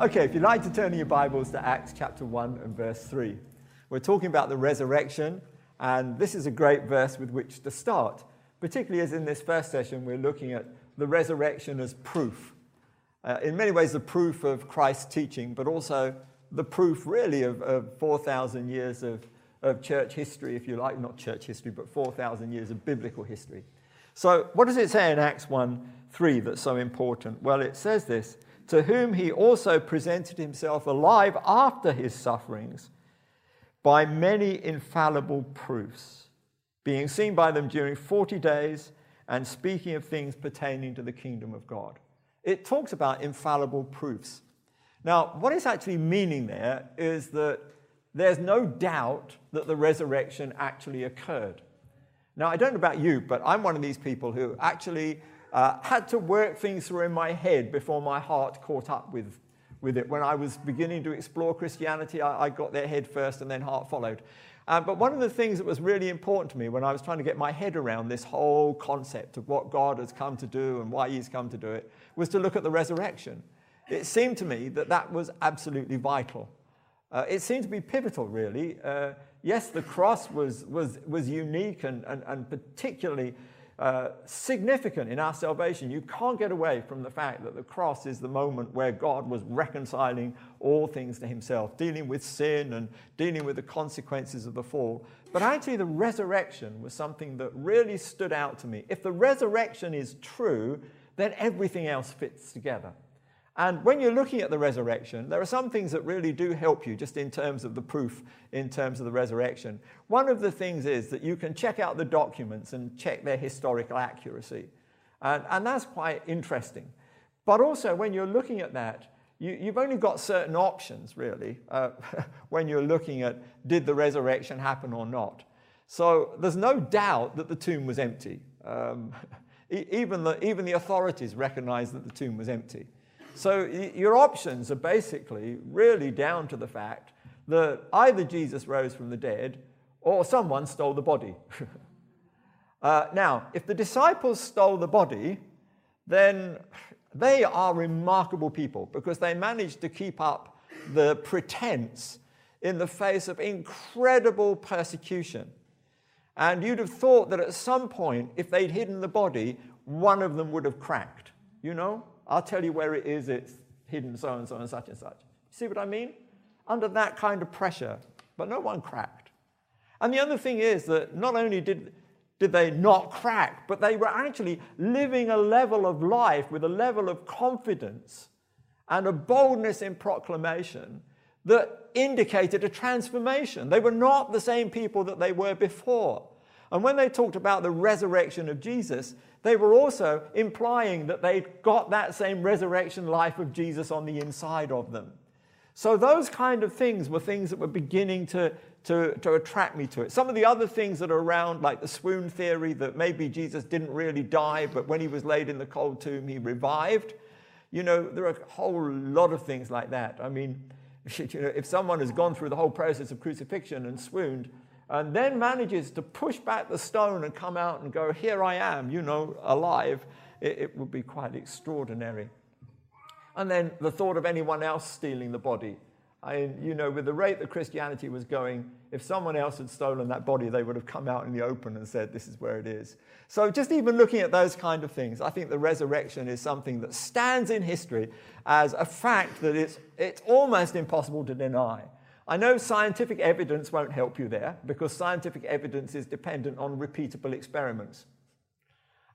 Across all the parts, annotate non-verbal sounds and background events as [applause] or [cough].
Okay, if you'd like to turn your Bibles to Acts chapter 1 and verse 3. We're talking about the resurrection, and this is a great verse with which to start, particularly as in this first session we're looking at the resurrection as proof. Uh, in many ways, the proof of Christ's teaching, but also the proof, really, of, of 4,000 years of, of church history, if you like, not church history, but 4,000 years of biblical history. So, what does it say in Acts 1 3 that's so important? Well, it says this to whom he also presented himself alive after his sufferings by many infallible proofs, being seen by them during 40 days and speaking of things pertaining to the kingdom of God. It talks about infallible proofs. Now, what it's actually meaning there is that there's no doubt that the resurrection actually occurred. Now, I don't know about you, but I'm one of these people who actually uh, had to work things through in my head before my heart caught up with, with it. When I was beginning to explore Christianity, I, I got there head first and then heart followed. Uh, but one of the things that was really important to me when I was trying to get my head around this whole concept of what God has come to do and why He's come to do it was to look at the resurrection. It seemed to me that that was absolutely vital. Uh, it seemed to be pivotal, really. Uh, yes, the cross was, was, was unique and, and, and particularly uh, significant in our salvation. You can't get away from the fact that the cross is the moment where God was reconciling all things to himself, dealing with sin and dealing with the consequences of the fall. But actually, the resurrection was something that really stood out to me. If the resurrection is true, then everything else fits together. And when you're looking at the resurrection, there are some things that really do help you just in terms of the proof, in terms of the resurrection. One of the things is that you can check out the documents and check their historical accuracy. And, and that's quite interesting. But also, when you're looking at that, you, have only got certain options, really, uh, [laughs] when you're looking at did the resurrection happen or not. So there's no doubt that the tomb was empty. Um, [laughs] even, the, even the authorities recognized that the tomb was empty. So your options are basically really down to the fact that either Jesus rose from the dead or someone stole the body. [laughs] uh, now, if the disciples stole the body, then they are remarkable people because they managed to keep up the pretense in the face of incredible persecution. And you'd have thought that at some point, if they'd hidden the body, one of them would have cracked, you know? I'll tell you where it is, it's hidden so and so and such and such. See what I mean? Under that kind of pressure, but no one cracked. And the other thing is that not only did, did they not crack, but they were actually living a level of life with a level of confidence and a boldness in proclamation that indicated a transformation. They were not the same people that they were before. And when they talked about the resurrection of Jesus, they were also implying that they'd got that same resurrection life of Jesus on the inside of them. So, those kind of things were things that were beginning to, to, to attract me to it. Some of the other things that are around, like the swoon theory, that maybe Jesus didn't really die, but when he was laid in the cold tomb, he revived. You know, there are a whole lot of things like that. I mean, [laughs] you know, if someone has gone through the whole process of crucifixion and swooned, and then manages to push back the stone and come out and go, Here I am, you know, alive, it, it would be quite extraordinary. And then the thought of anyone else stealing the body. I, you know, with the rate that Christianity was going, if someone else had stolen that body, they would have come out in the open and said, This is where it is. So, just even looking at those kind of things, I think the resurrection is something that stands in history as a fact that it's, it's almost impossible to deny. I know scientific evidence won't help you there because scientific evidence is dependent on repeatable experiments.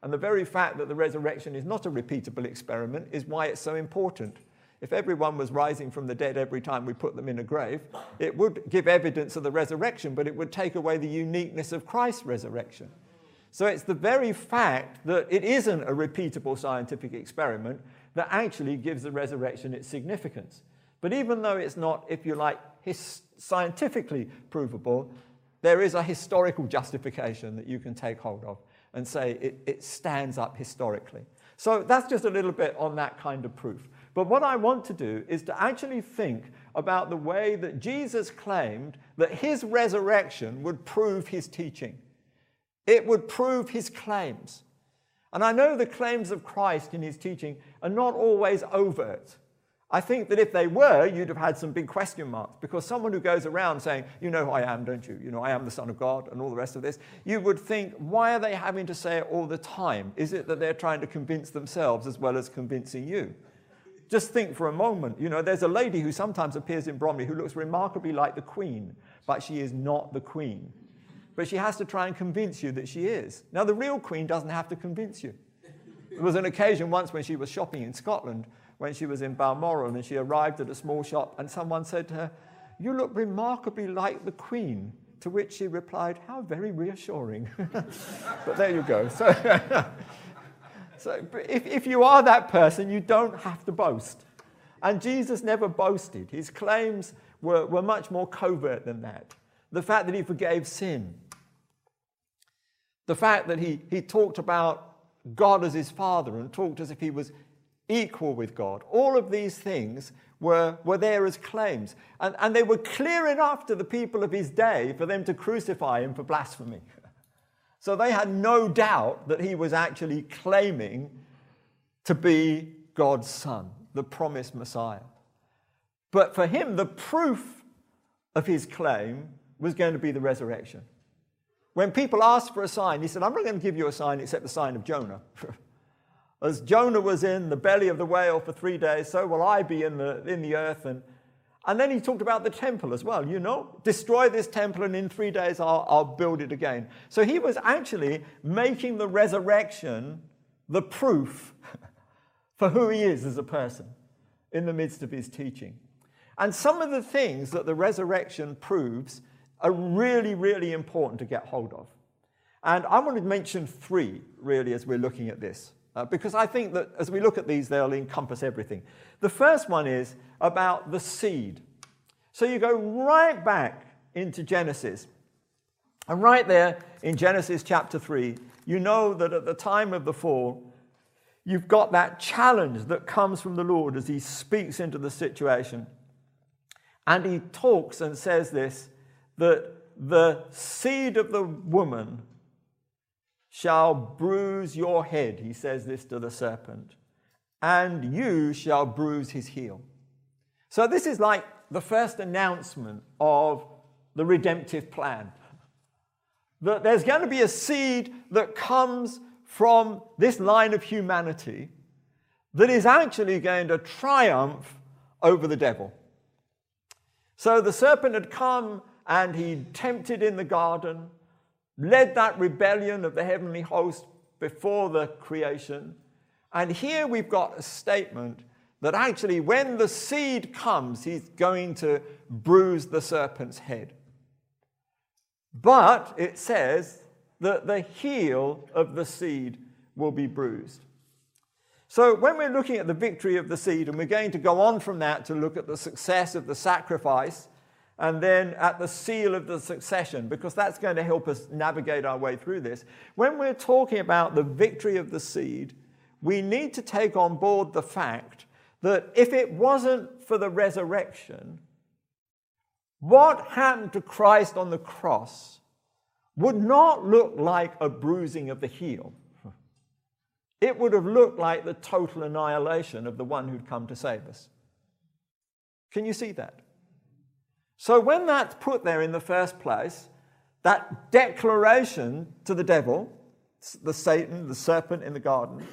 And the very fact that the resurrection is not a repeatable experiment is why it's so important. If everyone was rising from the dead every time we put them in a grave, it would give evidence of the resurrection, but it would take away the uniqueness of Christ's resurrection. So it's the very fact that it isn't a repeatable scientific experiment that actually gives the resurrection its significance. But even though it's not, if you like, scientifically provable, there is a historical justification that you can take hold of and say it, it stands up historically. So that's just a little bit on that kind of proof. But what I want to do is to actually think about the way that Jesus claimed that his resurrection would prove his teaching. It would prove his claims. And I know the claims of Christ in his teaching are not always overt. I think that if they were, you'd have had some big question marks because someone who goes around saying, You know who I am, don't you? You know, I am the Son of God and all the rest of this, you would think, Why are they having to say it all the time? Is it that they're trying to convince themselves as well as convincing you? Just think for a moment. You know, there's a lady who sometimes appears in Bromley who looks remarkably like the Queen, but she is not the Queen. But she has to try and convince you that she is. Now, the real Queen doesn't have to convince you. There was an occasion once when she was shopping in Scotland when she was in Balmoral and she arrived at a small shop and someone said to her, You look remarkably like the Queen. To which she replied, How very reassuring. [laughs] but there you go. [laughs] So, so if, if you are that person, you don't have to boast. And Jesus never boasted. His claims were, were much more covert than that. The fact that he forgave sin, the fact that he, he talked about God as his father and talked as if he was equal with God. All of these things were, were there as claims. And, and they were clear enough to the people of his day for them to crucify him for blasphemy. [laughs] So they had no doubt that he was actually claiming to be God's son, the promised Messiah. But for him, the proof of his claim was going to be the resurrection. When people asked for a sign, he said, I'm not going to give you a sign except the sign of Jonah. [laughs] As Jonah was in the belly of the whale for three days, so will I be in the, in the earth. And, and then he talked about the temple as well. You know, destroy this temple, and in three days I'll, I'll build it again. So he was actually making the resurrection the proof [laughs] for who he is as a person in the midst of his teaching. And some of the things that the resurrection proves are really, really important to get hold of. And I want to mention three, really, as we're looking at this uh, because I think that as we look at these, they'll encompass everything. The first one is about the seed. So you go right back into Genesis. And right there in Genesis chapter 3, you know that at the time of the fall, you've got that challenge that comes from the Lord as he speaks into the situation. And he talks and says this that the seed of the woman shall bruise your head. He says this to the serpent, and you shall bruise his heel. So, this is like the first announcement of the redemptive plan. That there's going to be a seed that comes from this line of humanity that is actually going to triumph over the devil. So the serpent had come and he tempted in the garden led that rebellion of the heavenly host before the creation. And here we've got a statement that actually, when the seed comes, he's going to bruise the serpent's head. But it says that the heel of the seed will be bruised. So, when we're looking at the victory of the seed, and we're going to go on from that to look at the success of the sacrifice, and then at the seal of the succession, because that's going to help us navigate our way through this. When we're talking about the victory of the seed, we need to take on board the fact that if it wasn't for the resurrection, what happened to Christ on the cross would not look like a bruising of the heel. It would have looked like the total annihilation of the one who'd come to save us. Can you see that? So, when that's put there in the first place, that declaration to the devil, the Satan, the serpent in the garden,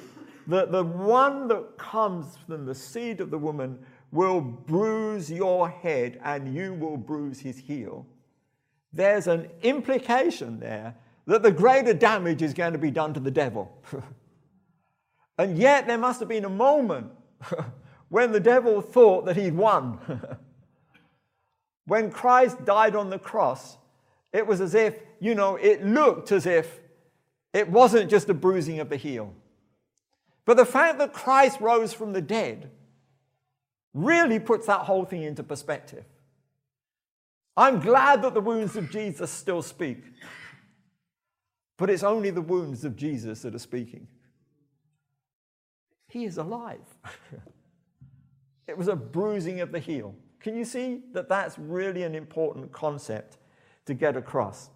that the one that comes from the seed of the woman will bruise your head and you will bruise his heel. There's an implication there that the greater damage is going to be done to the devil. [laughs] and yet, there must have been a moment [laughs] when the devil thought that he'd won. [laughs] When Christ died on the cross, it was as if, you know, it looked as if it wasn't just a bruising of the heel. But the fact that Christ rose from the dead really puts that whole thing into perspective. I'm glad that the wounds of Jesus still speak, but it's only the wounds of Jesus that are speaking. He is alive. [laughs] it was a bruising of the heel. Can you see that that's really an important concept to get across?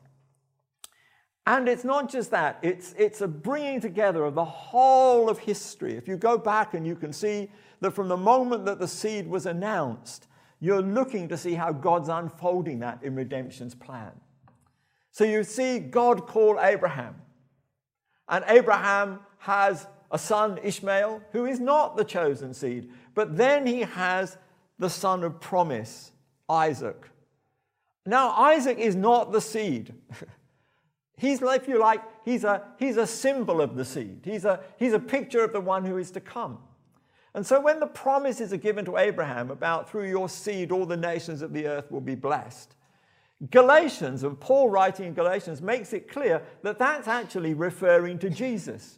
And it's not just that, it's, it's a bringing together of the whole of history. If you go back and you can see that from the moment that the seed was announced, you're looking to see how God's unfolding that in redemption's plan. So you see God call Abraham, and Abraham has a son, Ishmael, who is not the chosen seed, but then he has the son of promise, Isaac. Now, Isaac is not the seed. [laughs] He's, if you like, he's a, he's a symbol of the seed. He's a, he's a picture of the one who is to come. And so when the promises are given to Abraham about through your seed all the nations of the earth will be blessed, Galatians, and Paul writing in Galatians, makes it clear that that's actually referring to Jesus.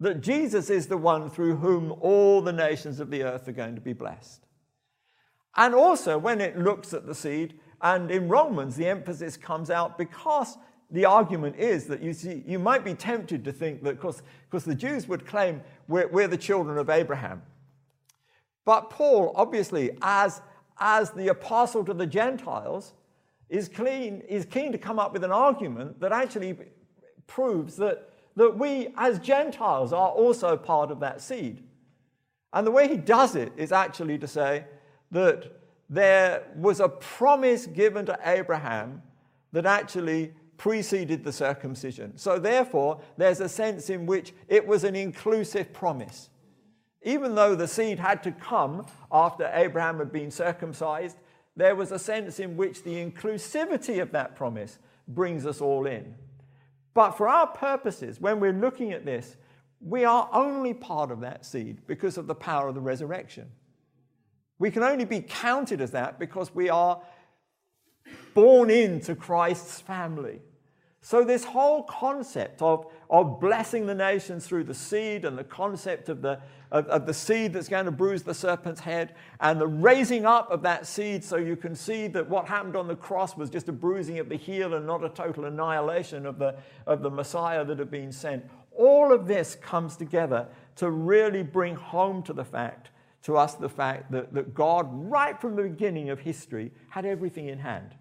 That Jesus is the one through whom all the nations of the earth are going to be blessed. And also, when it looks at the seed, and in Romans, the emphasis comes out because the argument is that you see, you might be tempted to think that, because the Jews would claim we're, we're the children of Abraham. But Paul, obviously, as, as the apostle to the Gentiles, is, clean, is keen to come up with an argument that actually proves that, that we, as Gentiles, are also part of that seed. And the way he does it is actually to say that there was a promise given to Abraham that actually preceded the circumcision. So, therefore, there's a sense in which it was an inclusive promise. Even though the seed had to come after Abraham had been circumcised, there was a sense in which the inclusivity of that promise brings us all in. But for our purposes, when we're looking at this, we are only part of that seed because of the power of the resurrection. We can only be counted as that because we are born into Christ's family. So, this whole concept of, of blessing the nations through the seed and the concept of the, of, of, the seed that's going to bruise the serpent's head and the raising up of that seed so you can see that what happened on the cross was just a bruising of the heel and not a total annihilation of the, of the Messiah that had been sent. All of this comes together to really bring home to the fact, to us, the fact that, that God, right from the beginning of history, had everything in hand.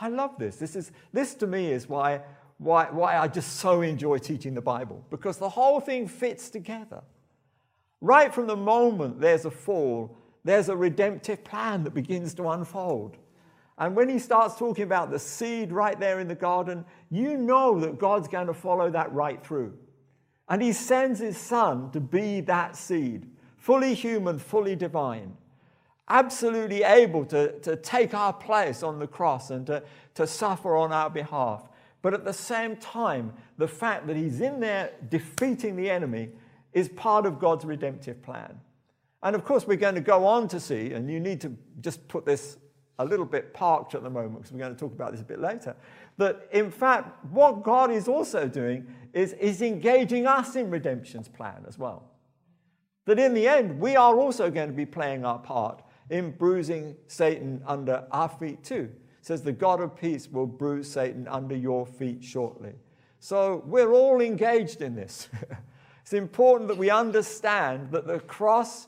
I love this. This, is, this to me is why, why, why I just so enjoy teaching the Bible, because the whole thing fits together. Right from the moment there's a fall, there's a redemptive plan that begins to unfold. And when he starts talking about the seed right there in the garden, you know that God's going to follow that right through. And he sends his son to be that seed, fully human, fully divine absolutely able to, to take our place on the cross and to, to suffer on our behalf. But at the same time, the fact that he's in there defeating the enemy is part of God's redemptive plan. And of course, we're going to go on to see, and you need to just put this a little bit parked at the moment because we're going to talk about this a bit later, that in fact, what God is also doing is, is engaging us in redemption's plan as well. That in the end, we are also going to be playing our part in bruising Satan under our feet too. It says, The God of peace will bruise Satan under your feet shortly. So we're all engaged in this. [laughs] it's important that we understand that the cross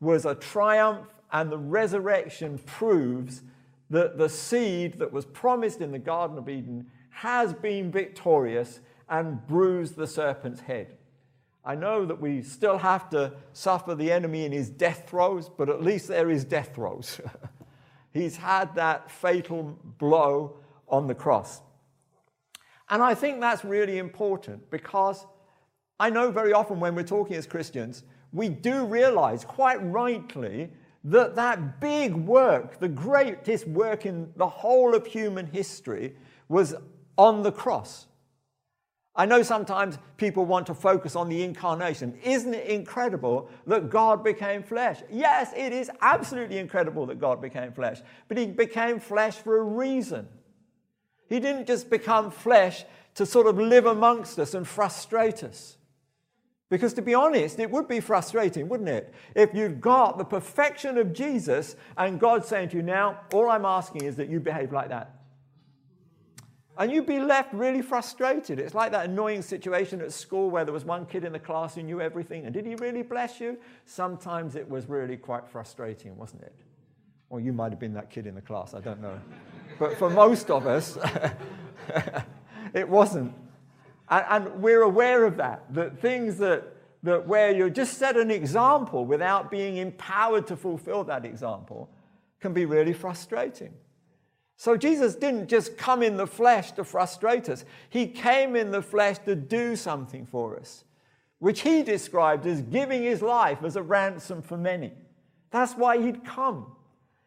was a triumph and the resurrection proves that the seed that was promised in the Garden of Eden has been victorious and bruised the serpent's head. I know that we still have to suffer the enemy in his death throes, but at least there is death throes. [laughs] He's had that fatal blow on the cross. And I think that's really important because I know very often when we're talking as Christians, we do realize quite rightly that that big work, the greatest work in the whole of human history, was on the cross. I know sometimes people want to focus on the incarnation. Isn't it incredible that God became flesh? Yes, it is absolutely incredible that God became flesh, but He became flesh for a reason. He didn't just become flesh to sort of live amongst us and frustrate us. Because to be honest, it would be frustrating, wouldn't it? If you've got the perfection of Jesus and God saying to you, now, all I'm asking is that you behave like that. And you'd be left really frustrated. It's like that annoying situation at school where there was one kid in the class who knew everything. And did he really bless you? Sometimes it was really quite frustrating, wasn't it? Or you might have been that kid in the class, I don't know. but for most of us, [laughs] it wasn't. And, and, we're aware of that, that things that, that where you just set an example without being empowered to fulfill that example can be really frustrating. So Jesus didn't just come in the flesh to frustrate us, He came in the flesh to do something for us, which He described as giving His life as a ransom for many. That's why He'd come.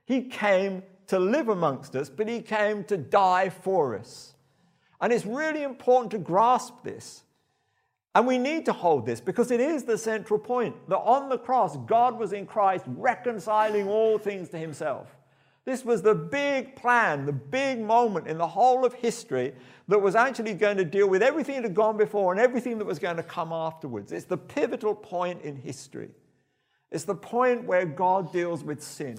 He came to live amongst us, but He came to die for us. And it's really important to grasp this. And we need to hold this because it is the central point that on the cross, God was in Christ reconciling all things to Himself. This was the big plan, the big moment in the whole of history that was actually going to deal with everything that had gone before and everything that was going to come afterwards. It's the pivotal point in history. It's the point where God deals with sin.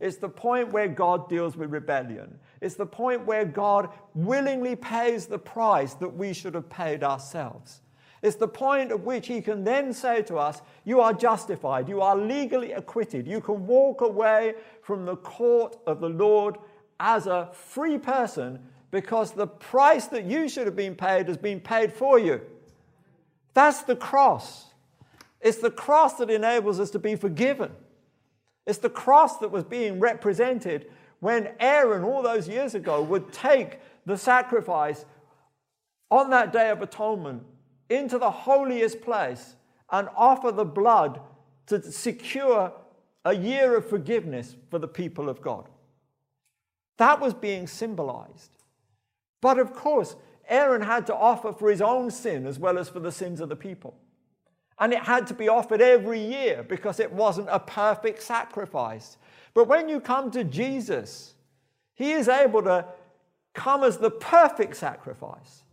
It's the point where God deals with rebellion. It's the point where God willingly pays the price that we should have paid ourselves. It's the point at which he can then say to us, You are justified, you are legally acquitted, you can walk away from the court of the Lord as a free person because the price that you should have been paid has been paid for you. That's the cross. It's the cross that enables us to be forgiven. It's the cross that was being represented when Aaron, all those years ago, would take the sacrifice on that day of atonement into the holiest place and offer the blood to secure a year of forgiveness for the people of God. That was being symbolized. But of course, Aaron had to offer for his own sin as well as for the sins of the people. And it had to be offered every year because it wasn't a perfect sacrifice. But when you come to Jesus, he is able to come as the perfect sacrifice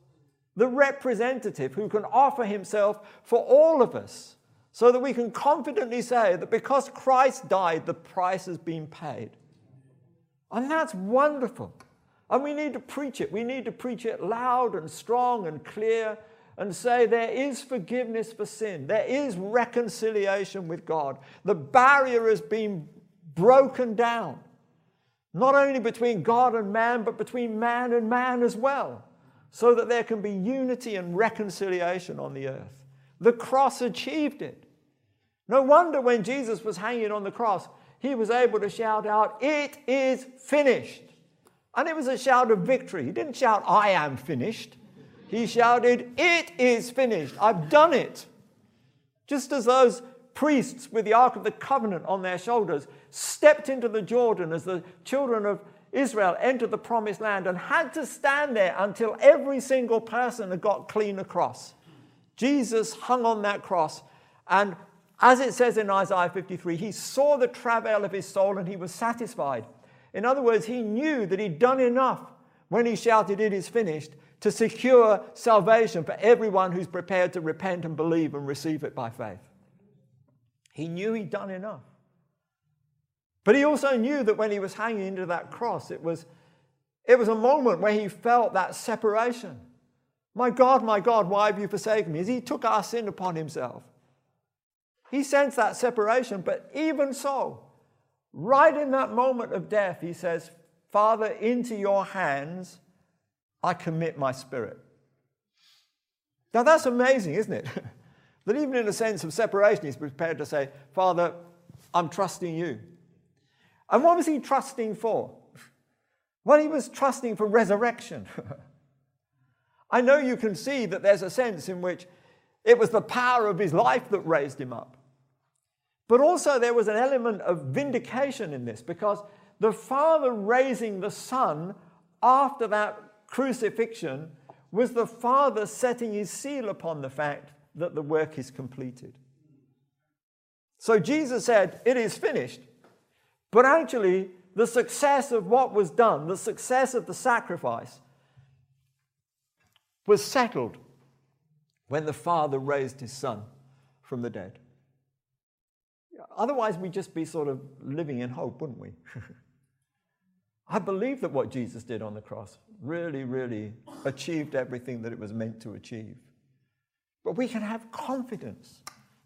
the representative who can offer himself for all of us so that we can confidently say that because Christ died, the price has been paid. And that's wonderful. And we need to preach it. We need to preach it loud and strong and clear and say there is forgiveness for sin, there is reconciliation with God. The barrier has been broken down, not only between God and man, but between man and man as well so that there can be unity and reconciliation on the earth. The cross achieved it. No wonder when Jesus was hanging on the cross, he was able to shout out, It is finished. And it was a shout of victory. He didn't shout, I am finished. He shouted, It is finished. I've done it. Just as those priests with the Ark of the Covenant on their shoulders stepped into the Jordan as the children of Israel entered the promised land and had to stand there until every single person had got clean across. Jesus hung on that cross, and as it says in Isaiah 53, he saw the travail of his soul and he was satisfied. In other words, he knew that he'd done enough when he shouted, It is finished, to secure salvation for everyone who's prepared to repent and believe and receive it by faith. He knew he'd done enough. But he also knew that when he was hanging into that cross, it was, it was a moment where he felt that separation. My God, my God, why have you forsaken me? As he took our sin upon himself. He sensed that separation, but even so, right in that moment of death, he says, Father, into your hands I commit my spirit. Now that's amazing, isn't it? [laughs] that even in a sense of separation, he's prepared to say, Father, I'm trusting you. And what was he trusting for? Well, he was trusting for resurrection. [laughs] I know you can see that there's a sense in which it was the power of his life that raised him up. But also, there was an element of vindication in this because the Father raising the Son after that crucifixion was the Father setting his seal upon the fact that the work is completed. So Jesus said, It is finished. But actually, the success of what was done, the success of the sacrifice, was settled when the Father raised his Son from the dead. Otherwise, we'd just be sort of living in hope, wouldn't we? [laughs] I believe that what Jesus did on the cross really, really achieved everything that it was meant to achieve. But we can have confidence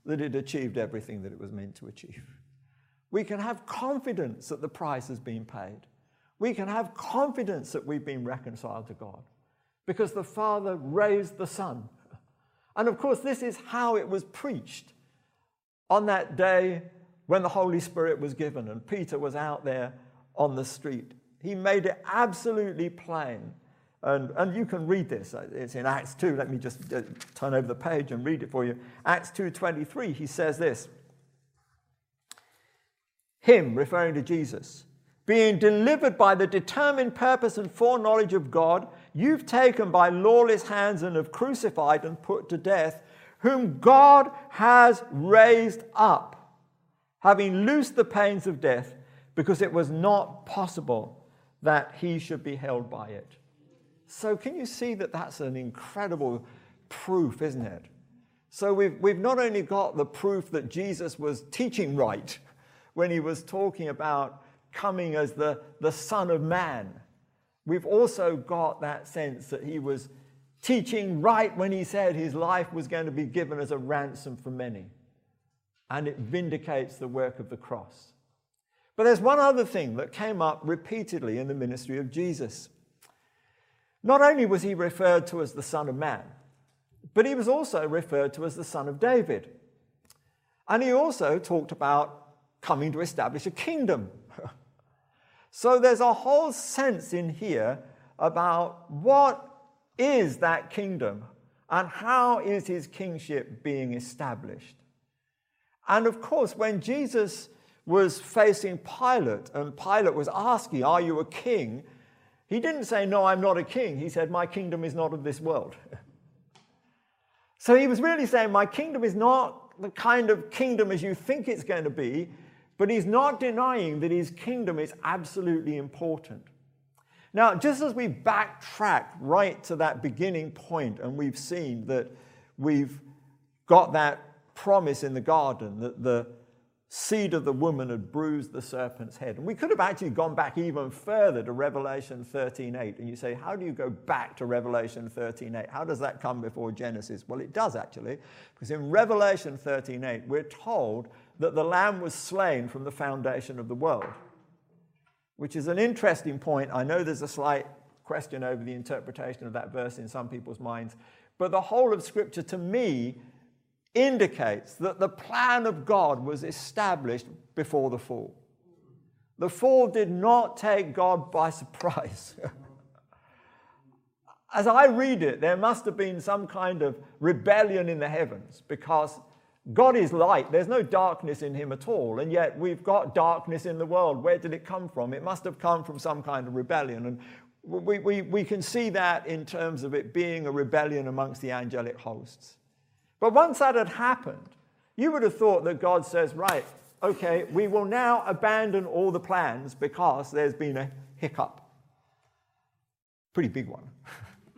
that it achieved everything that it was meant to achieve. We can have confidence that the price has been paid. We can have confidence that we've been reconciled to God because the Father raised the Son. And of course, this is how it was preached on that day when the Holy Spirit was given and Peter was out there on the street. He made it absolutely plain. And, and you can read this. It's in Acts 2. Let me just uh, turn over the page and read it for you. Acts 2.23, he says this. Him, referring to Jesus, being delivered by the determined purpose and foreknowledge of God, you've taken by lawless hands and have crucified and put to death, whom God has raised up, having loosed the pains of death, because it was not possible that he should be held by it. So, can you see that that's an incredible proof, isn't it? So, we've, we've not only got the proof that Jesus was teaching right when he was talking about coming as the, the Son of Man, we've also got that sense that he was teaching right when he said his life was going to be given as a ransom for many. And it vindicates the work of the cross. But there's one other thing that came up repeatedly in the ministry of Jesus. Not only was he referred to as the Son of Man, but he was also referred to as the Son of David. And he also talked about coming to establish a kingdom. [laughs] so there's a whole sense in here about what is that kingdom and how is his kingship being established. And of course, when Jesus was facing Pilate and Pilate was asking, Are you a king? He didn't say, No, I'm not a king. He said, My kingdom is not of this world. [laughs] so he was really saying, My kingdom is not the kind of kingdom as you think it's going to be, but he's not denying that his kingdom is absolutely important. Now, just as we backtrack right to that beginning point, and we've seen that we've got that promise in the garden that the seed of the woman had bruised the serpent's head. And we could have actually gone back even further to Revelation 13:8. And you say, how do you go back to Revelation 13:8? How does that come before Genesis? Well, it does actually, because in Revelation 13:8, we're told that the lamb was slain from the foundation of the world. Which is an interesting point. I know there's a slight question over the interpretation of that verse in some people's minds, but the whole of Scripture to me indicates that the plan of God was established before the fall. The fall did not take God by [laughs] surprise. As I read it, there must have been some kind of rebellion in the heavens because God is light. There's no darkness in him at all. And yet we've got darkness in the world. Where did it come from? It must have come from some kind of rebellion. And we, we, we can see that in terms of it being a rebellion amongst the angelic hosts. But once that had happened, you would have thought that God says, right, okay, we will now abandon all the plans because there's been a hiccup. Pretty big one.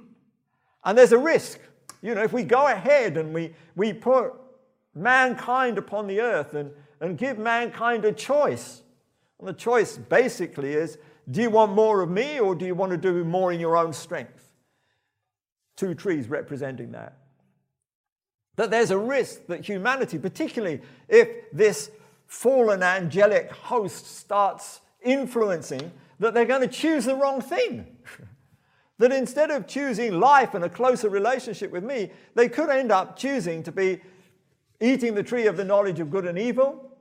[laughs] and there's a risk. You know, if we go ahead and we, we put mankind upon the earth and, and give mankind a choice, and the choice basically is do you want more of me or do you want to do more in your own strength? Two trees representing that that there's a risk that humanity, particularly if this fallen angelic host starts influencing, that they're going to choose the wrong thing. [laughs] that instead of choosing life and a closer relationship with me, they could end up choosing to be eating the tree of the knowledge of good and evil,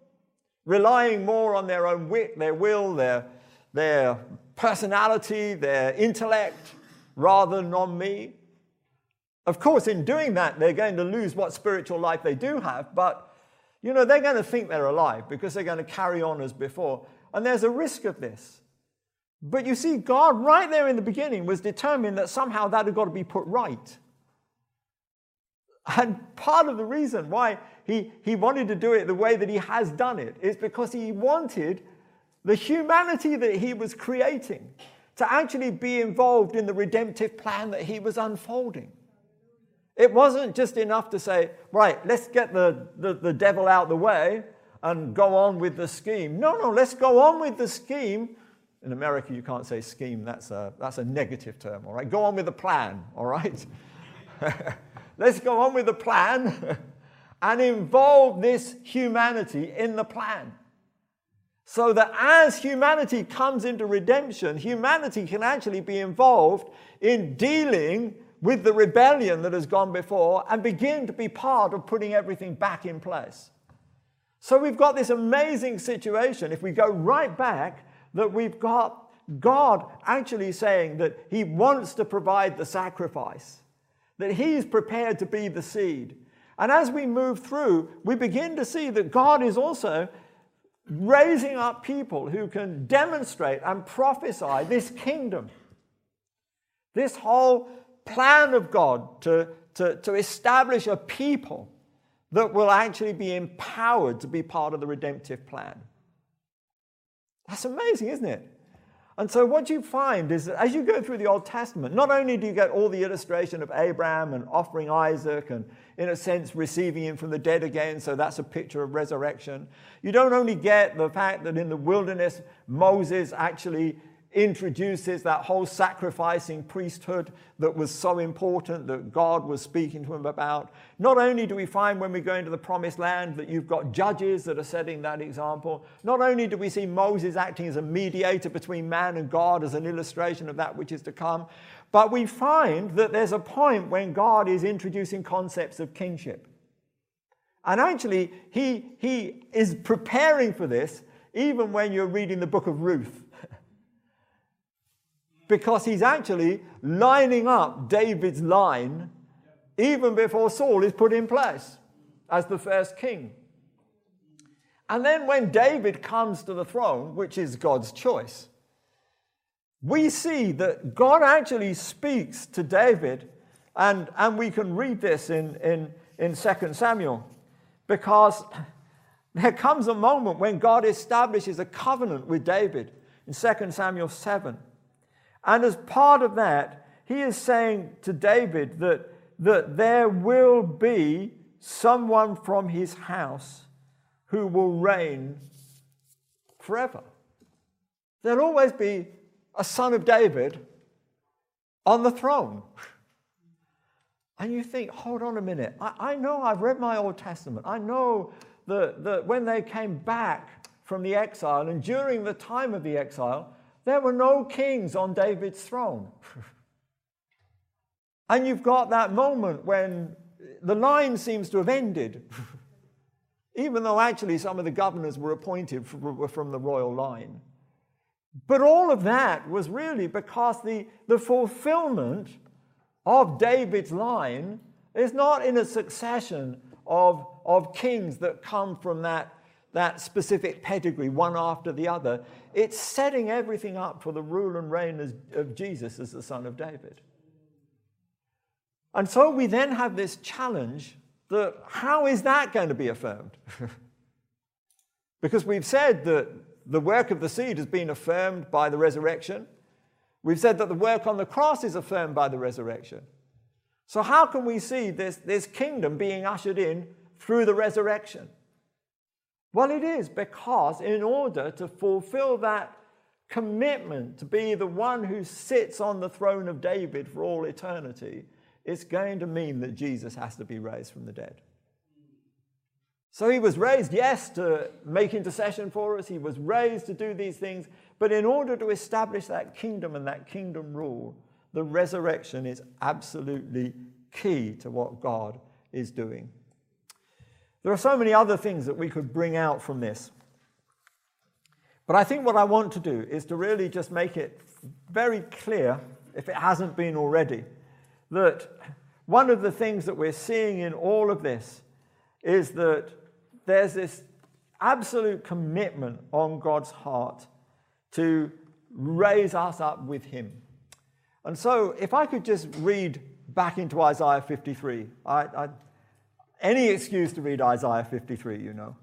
relying more on their own wit, their will, their, their personality, their intellect, rather than on me. Of course, in doing that, they're going to lose what spiritual life they do have, but you know, they're going to think they're alive because they're going to carry on as before. And there's a risk of this. But you see, God, right there in the beginning, was determined that somehow that had got to be put right. And part of the reason why he, he wanted to do it the way that he has done it is because he wanted the humanity that he was creating to actually be involved in the redemptive plan that he was unfolding. It wasn't just enough to say, right, let's get the, the, the devil out the way and go on with the scheme. No, no, let's go on with the scheme. In America, you can't say scheme, that's a, that's a negative term, all right? Go on with the plan, all right? [laughs] let's go on with the plan [laughs] and involve this humanity in the plan. So that as humanity comes into redemption, humanity can actually be involved in dealing with the rebellion that has gone before and begin to be part of putting everything back in place. So we've got this amazing situation. If we go right back, that we've got God actually saying that He wants to provide the sacrifice, that He's prepared to be the seed. And as we move through, we begin to see that God is also raising up people who can demonstrate and prophesy this kingdom. This whole plan of God to, to, to establish a people that will actually be empowered to be part of the redemptive plan. That's amazing, isn't it? And so, what you find is that as you go through the Old Testament, not only do you get all the illustration of Abraham and offering Isaac and, in a sense, receiving him from the dead again, so that's a picture of resurrection. You don't only get the fact that in the wilderness, Moses actually introduces that whole sacrificing priesthood that was so important that God was speaking to him about. Not only do we find when we go into the promised land that you've got judges that are setting that example, not only do we see Moses acting as a mediator between man and God as an illustration of that which is to come, but we find that there's a point when God is introducing concepts of kingship. And actually, he, he is preparing for this even when you're reading the book of Ruth because he's actually lining up David's line even before Saul is put in place as the first king. And then when David comes to the throne, which is God's choice, we see that God actually speaks to David, and, and we can read this in, in, in 2 Samuel, because [laughs] there comes a moment when God establishes a covenant with David in 2 Samuel 7. And as part of that, he is saying to David that, that there will be someone from his house who will reign forever. There'll always be a son of David on the throne. And you think, hold on a minute. I, I know I've read my Old Testament. I know that, that when they came back from the exile and during the time of the exile, there were no kings on David's throne. [laughs] and you've got that moment when the line seems to have ended, [laughs] even though actually some of the governors were appointed from the royal line. But all of that was really because the, the fulfillment of David's line is not in a succession of, of kings that come from that that specific pedigree, one after the other. It's setting everything up for the rule and reign of Jesus as the son of David. And so we then have this challenge that how is that going to be affirmed? [laughs] because we've said that the work of the seed has been affirmed by the resurrection. We've said that the work on the cross is affirmed by the resurrection. So, how can we see this, this kingdom being ushered in through the resurrection? Well, it is because in order to fulfill that commitment to be the one who sits on the throne of David for all eternity, it's going to mean that Jesus has to be raised from the dead. So he was raised, yes, to make intercession for us. He was raised to do these things. But in order to establish that kingdom and that kingdom rule, the resurrection is absolutely key to what God is doing. There are so many other things that we could bring out from this. But I think what I want to do is to really just make it very clear, if it hasn't been already, that one of the things that we're seeing in all of this is that there's this absolute commitment on God's heart to raise us up with Him. And so, if I could just read back into Isaiah 53, I, I any excuse to read Isaiah 53, you know.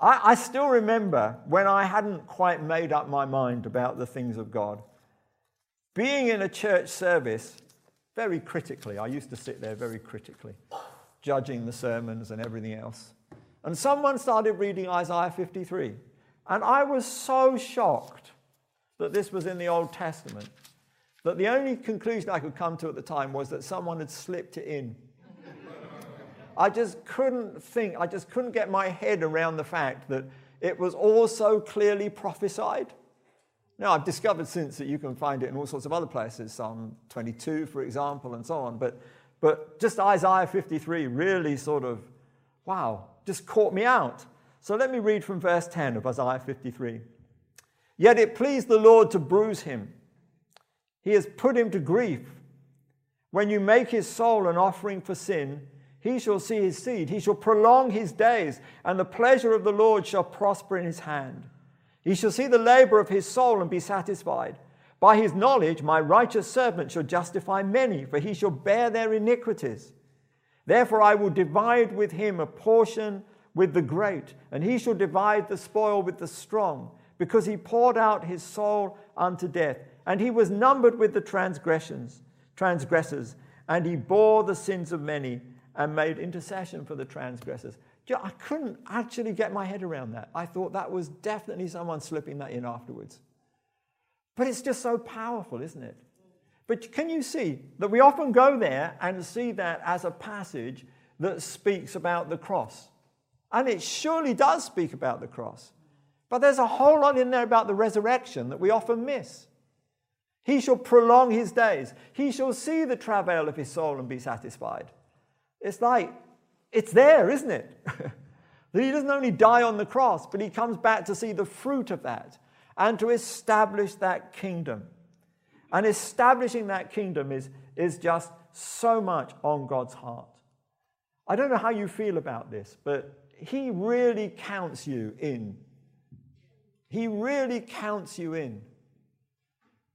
I, I still remember when I hadn't quite made up my mind about the things of God. Being in a church service very critically, I used to sit there very critically, judging the sermons and everything else. And someone started reading Isaiah 53. And I was so shocked that this was in the Old Testament that the only conclusion I could come to at the time was that someone had slipped it in I just couldn't think, I just couldn't get my head around the fact that it was also clearly prophesied. Now, I've discovered since that you can find it in all sorts of other places, Psalm 22, for example, and so on. But, but just Isaiah 53 really sort of, wow, just caught me out. So let me read from verse 10 of Isaiah 53. Yet it pleased the Lord to bruise him, he has put him to grief. When you make his soul an offering for sin, he shall see his seed, he shall prolong his days, and the pleasure of the Lord shall prosper in his hand. He shall see the labor of his soul and be satisfied. By his knowledge, my righteous servant shall justify many, for he shall bear their iniquities. Therefore, I will divide with him a portion with the great, and he shall divide the spoil with the strong, because he poured out his soul unto death, and he was numbered with the transgressions, transgressors, and he bore the sins of many and made intercession for the transgressors. I couldn't actually get my head around that. I thought that was definitely someone slipping that in afterwards. But it's just so powerful, isn't it? But can you see that we often go there and see that as a passage that speaks about the cross? And it surely does speak about the cross. But there's a whole lot in there about the resurrection that we often miss. He shall prolong his days. He shall see the travail of his soul and be satisfied. It's like it's there, isn't it? [laughs] that he doesn't only die on the cross, but he comes back to see the fruit of that and to establish that kingdom. And establishing that kingdom is, is just so much on God's heart. I don't know how you feel about this, but he really counts you in. He really counts you in.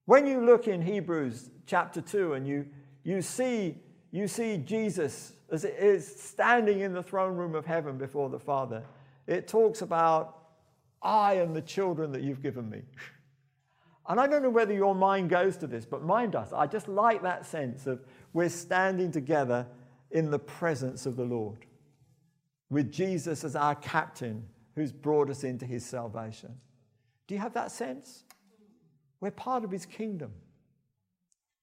When you look in Hebrews chapter 2 and you, you, see, you see Jesus as it is standing in the throne room of heaven before the Father, it talks about, I and the children that you've given me. And I don't know whether your mind goes to this, but mine does. I just like that sense of we're standing together in the presence of the Lord, with Jesus as our captain who's brought us into his salvation. Do you have that sense? We're part of his kingdom,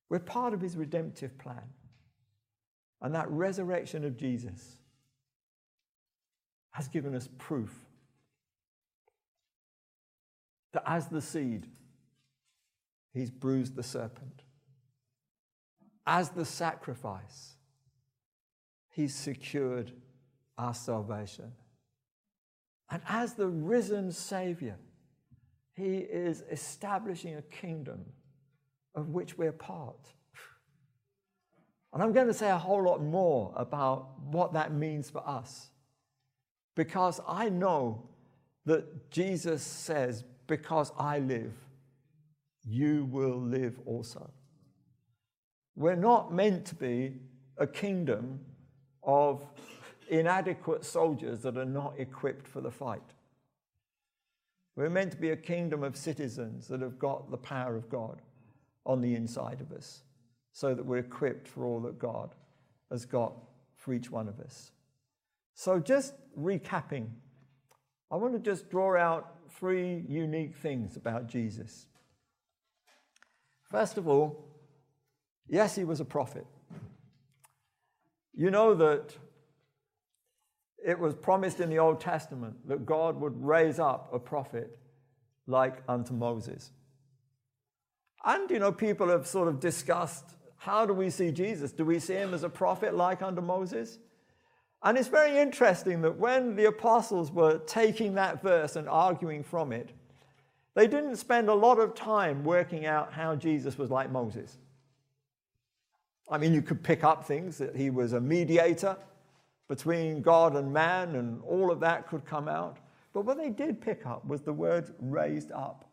we're part of his redemptive plan. And that resurrection of Jesus has given us proof that as the seed, he's bruised the serpent. As the sacrifice, he's secured our salvation. And as the risen Savior, he is establishing a kingdom of which we're part. And I'm going to say a whole lot more about what that means for us. Because I know that Jesus says, Because I live, you will live also. We're not meant to be a kingdom of inadequate soldiers that are not equipped for the fight. We're meant to be a kingdom of citizens that have got the power of God on the inside of us so that we're equipped for all that God has got for each one of us. So, just recapping, I want to just draw out three unique things about Jesus. First of all, yes, he was a prophet. You know that it was promised in the Old Testament that God would raise up a prophet like unto Moses. And, you know, people have sort of discussed how do we see Jesus? Do we see him as a prophet like under Moses? And it's very interesting that when the apostles were taking that verse and arguing from it, they didn't spend a lot of time working out how Jesus was like Moses. I mean, you could pick up things that he was a mediator between God and man, and all of that could come out. But what they did pick up was the word raised up.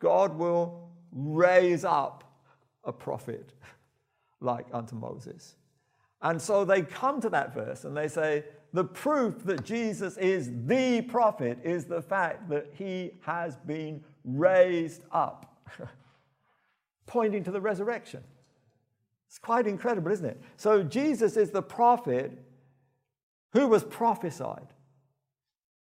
God will raise up a prophet [laughs] like unto Moses. And so they come to that verse and they say, the proof that Jesus is the prophet is the fact that he has been raised up, [laughs] pointing to the resurrection. It's quite incredible, isn't it? So Jesus is the prophet who was prophesied.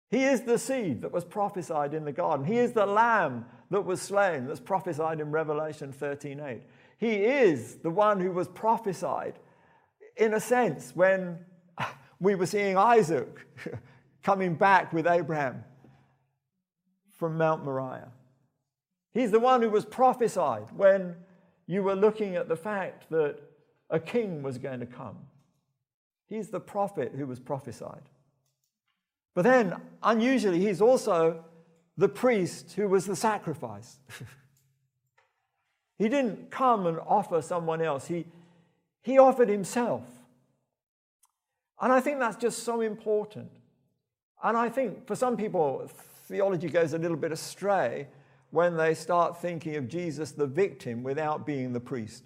He is the seed that was prophesied in the garden. He is the lamb that was slain, that's prophesied in Revelation 13:8. He is the one who was prophesied, in a sense, when [laughs] we were seeing Isaac [laughs] coming back with Abraham from Mount Moriah. He's the one who was prophesied when you were looking at the fact that a king was going to come. He's the prophet who was prophesied. But then, unusually, he's also the priest who was the sacrifice. [laughs] he didn't come and offer someone else, he, he offered himself. And I think that's just so important. And I think for some people, theology goes a little bit astray when they start thinking of Jesus the victim without being the priest.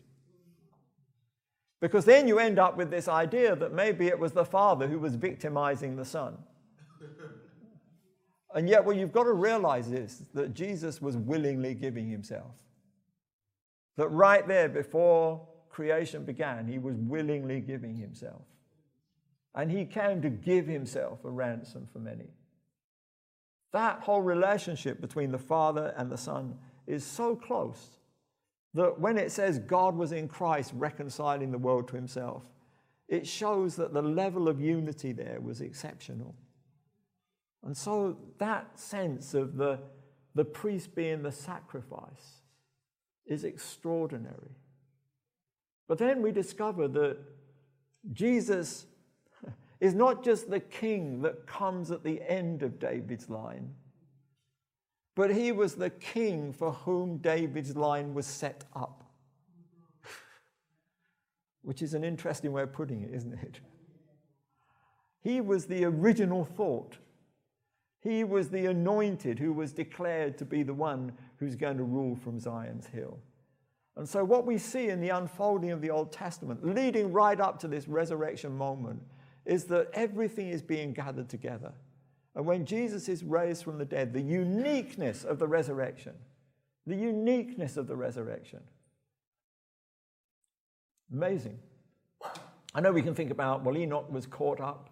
Because then you end up with this idea that maybe it was the father who was victimizing the son. and yet, what you've got to realize is that Jesus was willingly giving himself. That right there before creation began, he was willingly giving himself. And he came to give himself a ransom for many. That whole relationship between the Father and the Son is so close that when it says God was in Christ reconciling the world to himself, it shows that the level of unity there was exceptional. And so that sense of the, the priest being the sacrifice is extraordinary. But then we discover that Jesus [laughs] is not just the king that comes at the end of David's line, but he was the king for whom David's line was set up. [laughs] Which is an interesting way of putting it, isn't it? He was the original thought. He was the anointed who was declared to be the one who's going to rule from Zion's hill. And so, what we see in the unfolding of the Old Testament, leading right up to this resurrection moment, is that everything is being gathered together. And when Jesus is raised from the dead, the uniqueness of the resurrection, the uniqueness of the resurrection. Amazing. I know we can think about, well, Enoch was caught up,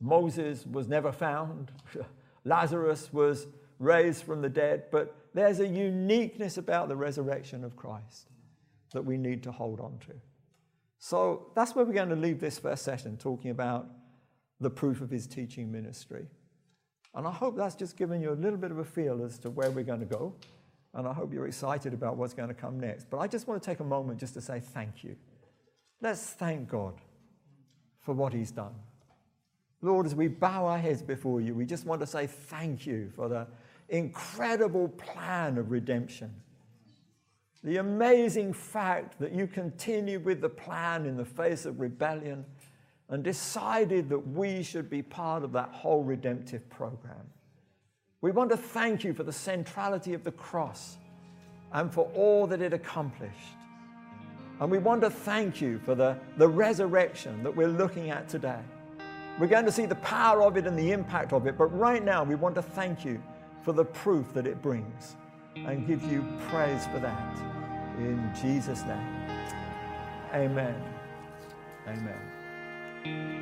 Moses was never found, [laughs] Lazarus was raised from the dead, but there's a uniqueness about the resurrection of Christ that we need to hold on to. So that's where we're going to leave this first session, talking about the proof of his teaching ministry. And I hope that's just given you a little bit of a feel as to where we're going to go. And I hope you're excited about what's going to come next. But I just want to take a moment just to say thank you. Let's thank God for what he's done. Lord, as we bow our heads before you, we just want to say thank you for the incredible plan of redemption the amazing fact that you continued with the plan in the face of rebellion and decided that we should be part of that whole redemptive program. We want to thank you for the centrality of the cross and for all that it accomplished. And we want to thank you for the, the resurrection that we're looking at today. We're going to see the power of it and the impact of it, but right now we want to thank you for the proof that it brings and give you praise for that. In Jesus' name. Amen. Amen.